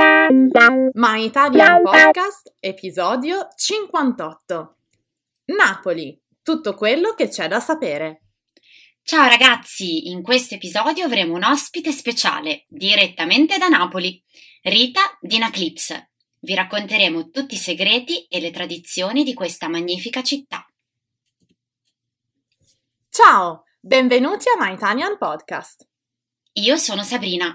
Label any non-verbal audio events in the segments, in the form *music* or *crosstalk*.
My Italian Podcast, episodio 58. Napoli, tutto quello che c'è da sapere. Ciao ragazzi, in questo episodio avremo un ospite speciale direttamente da Napoli, Rita di Naclips. Vi racconteremo tutti i segreti e le tradizioni di questa magnifica città. Ciao, benvenuti a My Italian Podcast. Io sono Sabrina.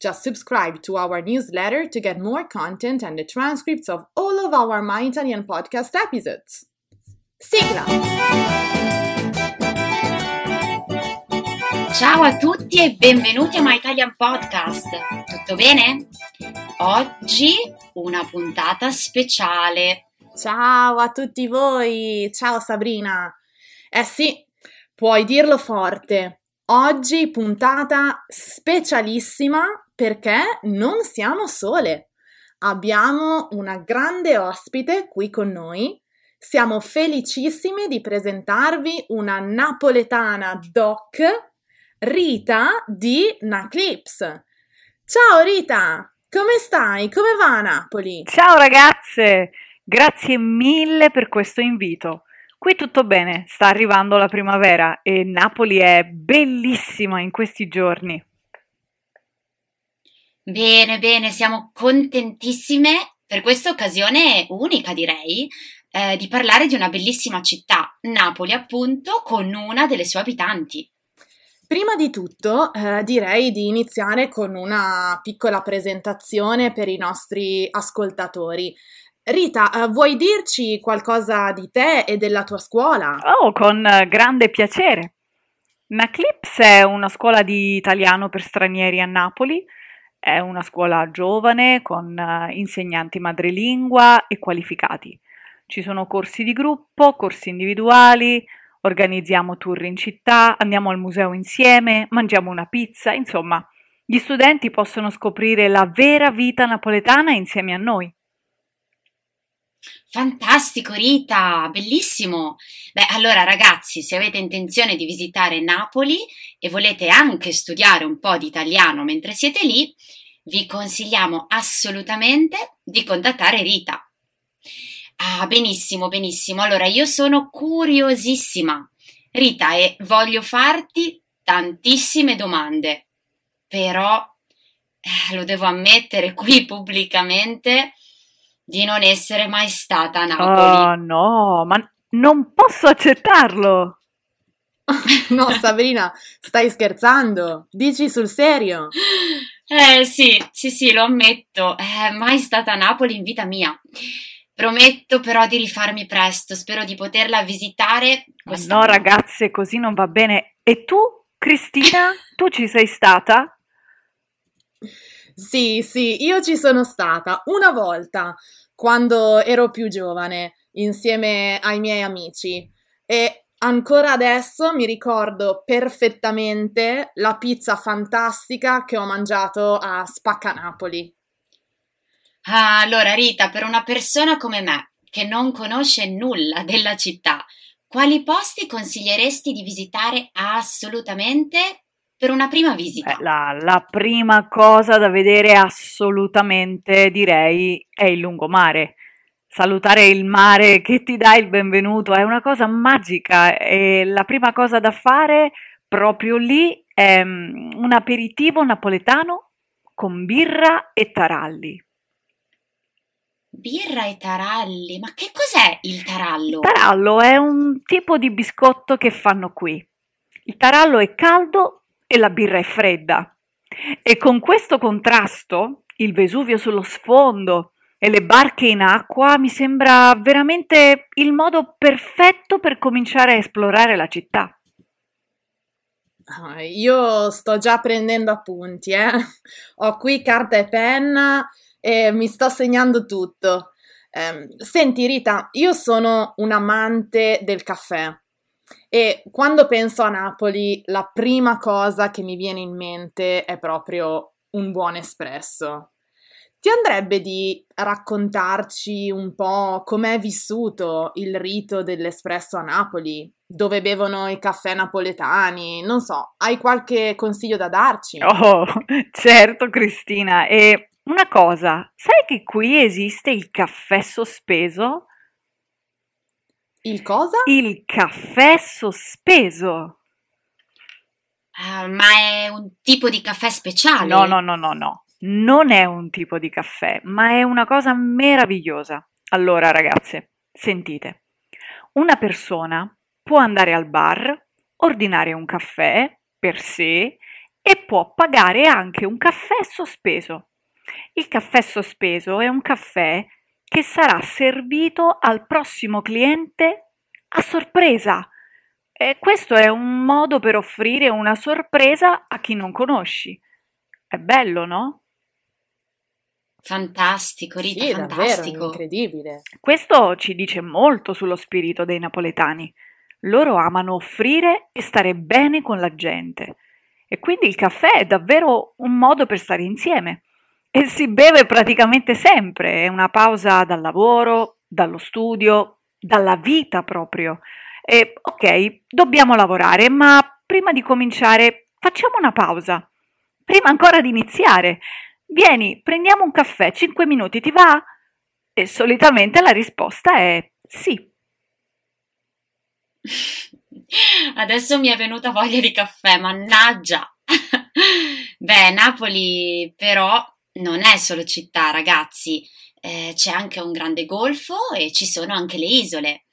Just subscribe to our newsletter to get more content and the transcripts of all of our My Italian podcast episodes. Sigla! Ciao a tutti e benvenuti a My Italian Podcast. Tutto bene? Oggi una puntata speciale. Ciao a tutti voi! Ciao Sabrina! Eh sì, puoi dirlo forte. Oggi puntata specialissima perché non siamo sole. Abbiamo una grande ospite qui con noi. Siamo felicissimi di presentarvi una napoletana doc, Rita di Naclips. Ciao Rita, come stai? Come va Napoli? Ciao ragazze, grazie mille per questo invito. Qui tutto bene, sta arrivando la primavera e Napoli è bellissima in questi giorni. Bene, bene, siamo contentissime per questa occasione unica, direi, eh, di parlare di una bellissima città, Napoli appunto, con una delle sue abitanti. Prima di tutto eh, direi di iniziare con una piccola presentazione per i nostri ascoltatori. Rita, eh, vuoi dirci qualcosa di te e della tua scuola? Oh, con grande piacere. Naclips è una scuola di italiano per stranieri a Napoli è una scuola giovane con eh, insegnanti madrelingua e qualificati. Ci sono corsi di gruppo, corsi individuali, organizziamo tour in città, andiamo al museo insieme, mangiamo una pizza, insomma, gli studenti possono scoprire la vera vita napoletana insieme a noi. Fantastico Rita, bellissimo. Beh, allora ragazzi, se avete intenzione di visitare Napoli e volete anche studiare un po' di italiano mentre siete lì, vi consigliamo assolutamente di contattare Rita. Ah, benissimo, benissimo. Allora, io sono curiosissima, Rita, e voglio farti tantissime domande, però eh, lo devo ammettere qui *laughs* pubblicamente di non essere mai stata a Napoli. Oh no, ma non posso accettarlo. *laughs* no, Sabrina, stai scherzando? Dici sul serio? Eh sì, sì, sì, lo ammetto. Eh, mai stata a Napoli in vita mia. Prometto però di rifarmi presto, spero di poterla visitare. No, ragazze, così non va bene. E tu, Cristina, tu ci sei stata? Sì, sì, io ci sono stata una volta quando ero più giovane, insieme ai miei amici. E Ancora adesso mi ricordo perfettamente la pizza fantastica che ho mangiato a Spaccanapoli. Ah, allora Rita, per una persona come me, che non conosce nulla della città, quali posti consiglieresti di visitare assolutamente per una prima visita? Eh, la, la, prima cosa da vedere assolutamente, direi, è il lungomare salutare il mare che ti dà il benvenuto è una cosa magica e la prima cosa da fare proprio lì è mm, un aperitivo napoletano con birra e taralli. Birra e taralli, ma che cos'è il tarallo? Tarallo è un tipo di biscotto che fanno qui. Il tarallo è caldo e la birra è fredda. E con questo contrasto, il Vesuvio sullo sfondo, e le barche in acqua mi sembra veramente il modo perfetto per cominciare a esplorare la città. Ah, io sto già prendendo appunti, eh. *laughs* Ho qui carta e penna e mi sto segnando tutto. Eh, senti Rita, io sono un amante del caffè e quando penso a Napoli la prima cosa che mi viene in mente è proprio un buon espresso. Ti andrebbe di raccontarci un po' com'è vissuto il rito dell'espresso a Napoli, dove bevono i caffè napoletani? Non so, hai qualche consiglio da darci? Oh, *laughs* certo Cristina, e una cosa, sai che qui esiste il caffè sospeso? Il cosa? Il caffè sospeso. Uh, ma è un tipo di caffè speciale? No, no, no, no, no non è un tipo di caffè, ma è una cosa meravigliosa. Allora, ragazze, sentite. Una persona può andare al bar, ordinare un caffè per sé e può pagare anche un caffè sospeso. Il caffè sospeso è un caffè che sarà servito al prossimo cliente a sorpresa. E questo è un modo per offrire una sorpresa a chi non conosci. È bello, no? Fantastico, Rita, sì, fantastico. Davvero, incredibile. Questo ci dice molto sullo spirito dei napoletani. Loro amano offrire e stare bene con la gente. E quindi il caffè è davvero un modo per stare insieme. E si beve praticamente sempre, è una pausa dal lavoro, dallo studio, dalla vita proprio. E ok, dobbiamo lavorare, ma prima di cominciare facciamo una pausa. Prima ancora di iniziare. Vieni, prendiamo un caffè, cinque minuti, ti va? E solitamente la risposta è sì. *laughs* Adesso mi è venuta voglia di caffè, mannaggia! *laughs* Beh, Napoli però non è solo città, ragazzi, eh, c'è anche un grande golfo e ci sono anche le isole.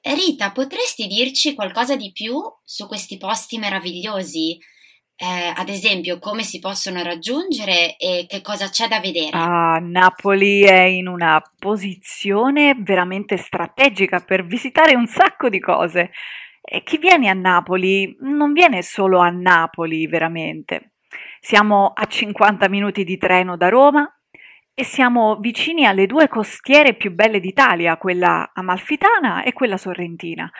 Rita, potresti dirci qualcosa di più su questi posti meravigliosi? eh, ad esempio, come si possono raggiungere e che cosa c'è da vedere? Ah, Napoli è in una posizione veramente strategica per visitare un sacco di cose. E chi viene a Napoli non viene solo a Napoli, veramente. Siamo a 50 minuti di treno da Roma e siamo vicini alle due costiere più belle d'Italia, quella amalfitana e quella sorrentina.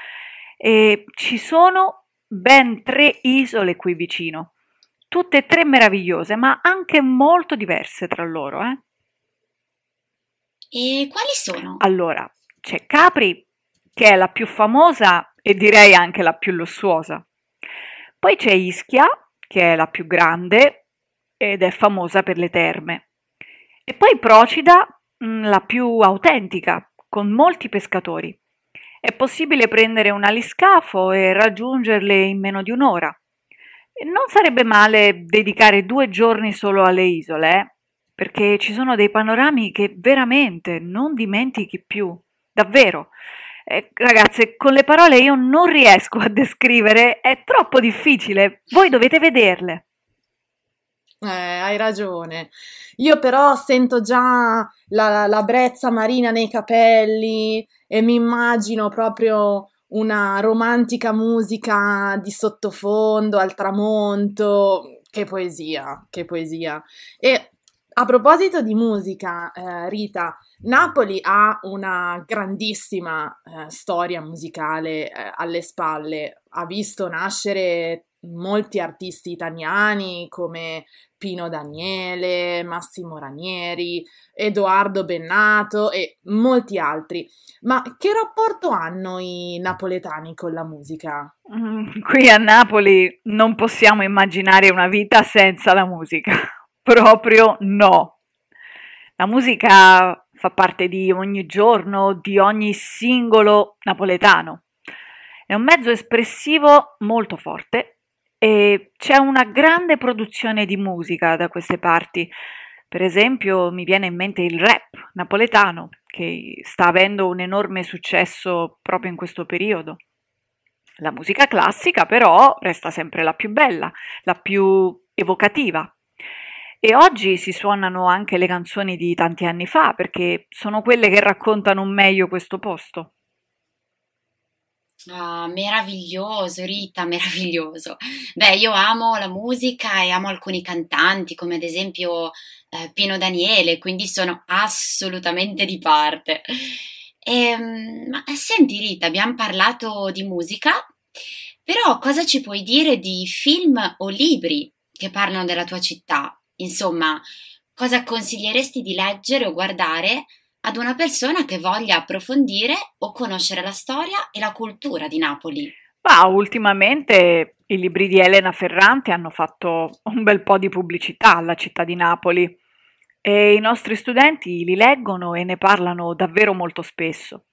E ci sono ben tre isole qui vicino, tutte e tre meravigliose, ma anche molto diverse tra loro. Eh? E quali sono? Allora, c'è Capri, che è la più famosa e direi anche la più lussuosa. Poi c'è Ischia, che è la più grande ed è famosa per le terme. E poi Procida, mm, la più autentica, con molti pescatori. È possibile prendere un aliscafo e raggiungerle in meno di un'ora. Non sarebbe male dedicare due giorni solo alle isole, eh? perché ci sono dei panorami che veramente non dimentichi più. Davvero. Eh, ragazze, con le parole io non riesco a descrivere, è troppo difficile. Voi dovete vederle. Eh, hai ragione. Io però sento già la, la brezza marina nei capelli e mi immagino proprio una romantica musica di sottofondo al tramonto. Che poesia, che poesia. E a proposito di musica, eh, Rita, Napoli ha una grandissima eh, storia musicale eh, alle spalle. Ha visto nascere molti artisti italiani come Pino Daniele, Massimo Ranieri, Edoardo Bennato e molti altri. Ma che rapporto hanno i napoletani con la musica? Mm, qui a Napoli non possiamo immaginare una vita senza la musica. *laughs* Proprio no. La musica fa parte di ogni giorno, di ogni singolo napoletano. È un mezzo espressivo molto forte e c'è una grande produzione di musica da queste parti. Per esempio, mi viene in mente il rap napoletano, che sta avendo un enorme successo proprio in questo periodo. La musica classica, però, resta sempre la più bella, la più evocativa. E oggi si suonano anche le canzoni di tanti anni fa, perché sono quelle che raccontano meglio questo posto. Ah, meraviglioso, Rita, meraviglioso. Beh, io amo la musica e amo alcuni cantanti, come ad esempio eh, Pino Daniele, quindi sono assolutamente di parte. E, ehm, ma senti, Rita, abbiamo parlato di musica, però cosa ci puoi dire di film o libri che parlano della tua città? Insomma, cosa consiglieresti di leggere o guardare? ad una persona che voglia approfondire o conoscere la storia e la cultura di Napoli. Ma ultimamente i libri di Elena Ferrante hanno fatto un bel po' di pubblicità alla città di Napoli e i nostri studenti li leggono e ne parlano davvero molto spesso.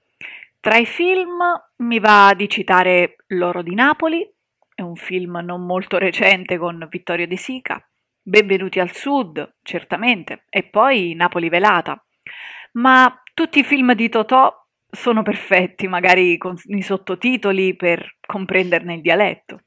Tra i film mi va di citare L'oro di Napoli, è un film non molto recente con Vittorio De Sica, Benvenuti al Sud, certamente, e poi Napoli Velata ma tutti i film di Totò sono perfetti, magari con i sottotitoli per comprenderne il dialetto.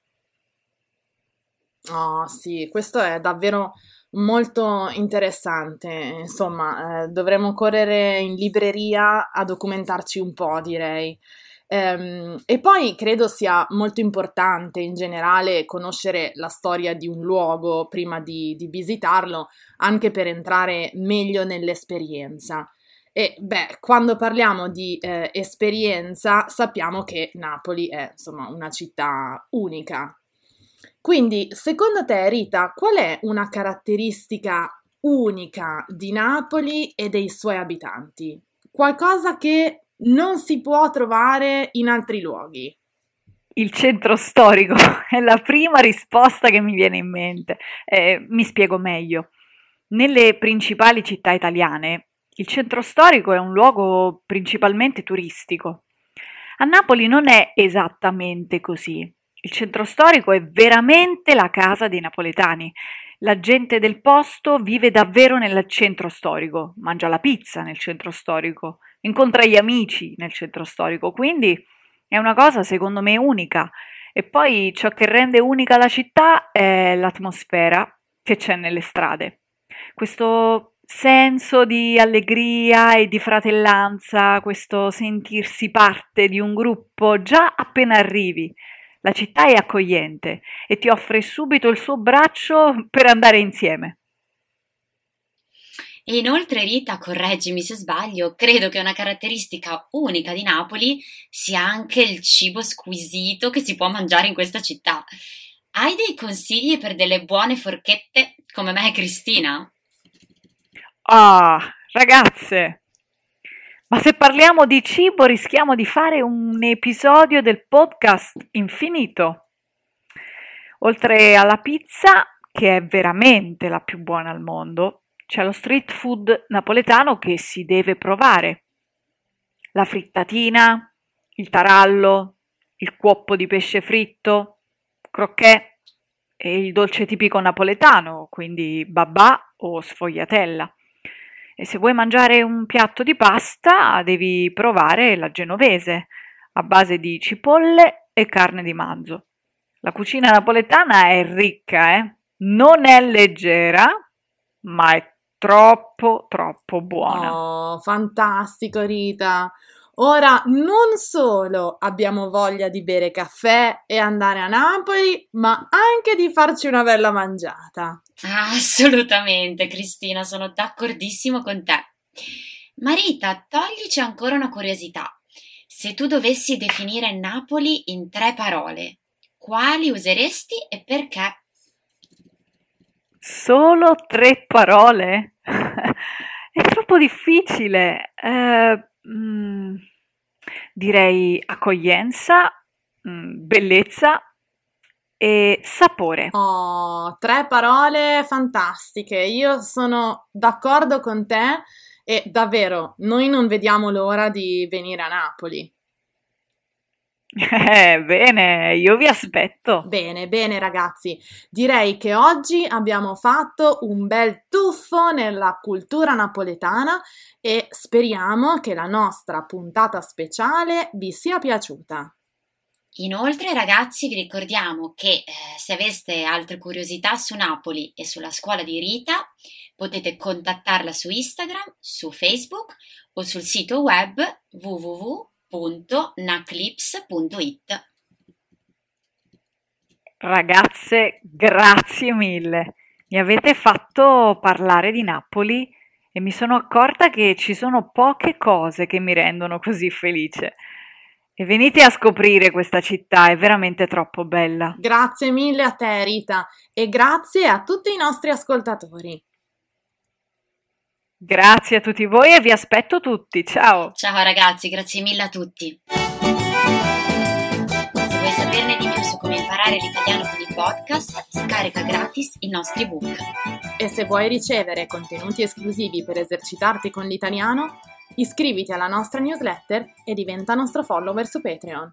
Oh sì, questo è davvero molto interessante. Insomma, eh, dovremmo correre in libreria a documentarci un po', direi. Ehm, e poi credo sia molto importante in generale conoscere la storia di un luogo prima di, di visitarlo, anche per entrare meglio nell'esperienza. E beh, quando parliamo di eh, esperienza, sappiamo che Napoli è insomma una città unica. Quindi, secondo te, Rita, qual è una caratteristica unica di Napoli e dei suoi abitanti? Qualcosa che non si può trovare in altri luoghi? Il centro storico *laughs* è la prima risposta che mi viene in mente. Eh, mi spiego meglio. Nelle principali città italiane il centro storico è un luogo principalmente turistico. A Napoli non è esattamente così. Il centro storico è veramente la casa dei napoletani. La gente del posto vive davvero nel centro storico, mangia la pizza nel centro storico, incontra gli amici nel centro storico, quindi è una cosa secondo me unica. E poi ciò che rende unica la città è l'atmosfera che c'è nelle strade. Questo senso di allegria e di fratellanza, questo sentirsi parte di un gruppo già appena arrivi. La città è accogliente e ti offre subito il suo braccio per andare insieme. E inoltre, Rita, correggimi se sbaglio, credo che una caratteristica unica di Napoli sia anche il cibo squisito che si può mangiare in questa città. Hai dei consigli per delle buone forchette come me e Cristina? Ah, ragazze, ma se parliamo di cibo rischiamo di fare un episodio del podcast infinito. Oltre alla pizza, che è veramente la più buona al mondo, c'è lo street food napoletano che si deve provare. La frittatina, il tarallo, il cuoppo di pesce fritto, crocchè e il dolce tipico napoletano, quindi babà o sfogliatella. E se vuoi mangiare un piatto di pasta, devi provare la genovese, a base di cipolle e carne di manzo. La cucina napoletana è ricca, eh? Non è leggera, ma è troppo, troppo buona. Oh, fantastico, Rita! Ora non solo abbiamo voglia di bere caffè e andare a Napoli, ma anche di farci una bella mangiata. Assolutamente, Cristina, sono d'accordissimo con te. Marita, toglici ancora una curiosità. Se tu dovessi definire Napoli in tre parole, quali useresti e perché? Solo tre parole? *laughs* È troppo difficile. Eh, mm, direi accoglienza, mm, bellezza e sapore. Oh, tre parole fantastiche. Io sono d'accordo con te e davvero, noi non vediamo l'ora di venire a Napoli. Eh, bene, io vi aspetto. Bene, bene ragazzi, direi che oggi abbiamo fatto un bel tuffo nella cultura napoletana e speriamo che la nostra puntata speciale vi sia piaciuta. Inoltre, ragazzi, vi ricordiamo che eh, se aveste altre curiosità su Napoli e sulla scuola di Rita, potete contattarla su Instagram, su Facebook o sul sito web www www.naclips.it. Ragazze, grazie mille. Mi avete fatto parlare di Napoli e mi sono accorta che ci sono poche cose che mi rendono così felice. E venite a scoprire questa città, è veramente troppo bella. Grazie mille a te, Rita, e grazie a tutti i nostri ascoltatori. Grazie a tutti voi e vi aspetto tutti. Ciao. Ciao ragazzi, grazie mille a tutti. Se vuoi saperne di più su come imparare l'italiano con i podcast, scarica gratis i nostri ebook. E se vuoi ricevere contenuti esclusivi per esercitarti con l'italiano, iscriviti alla nostra newsletter e diventa nostro follower su Patreon.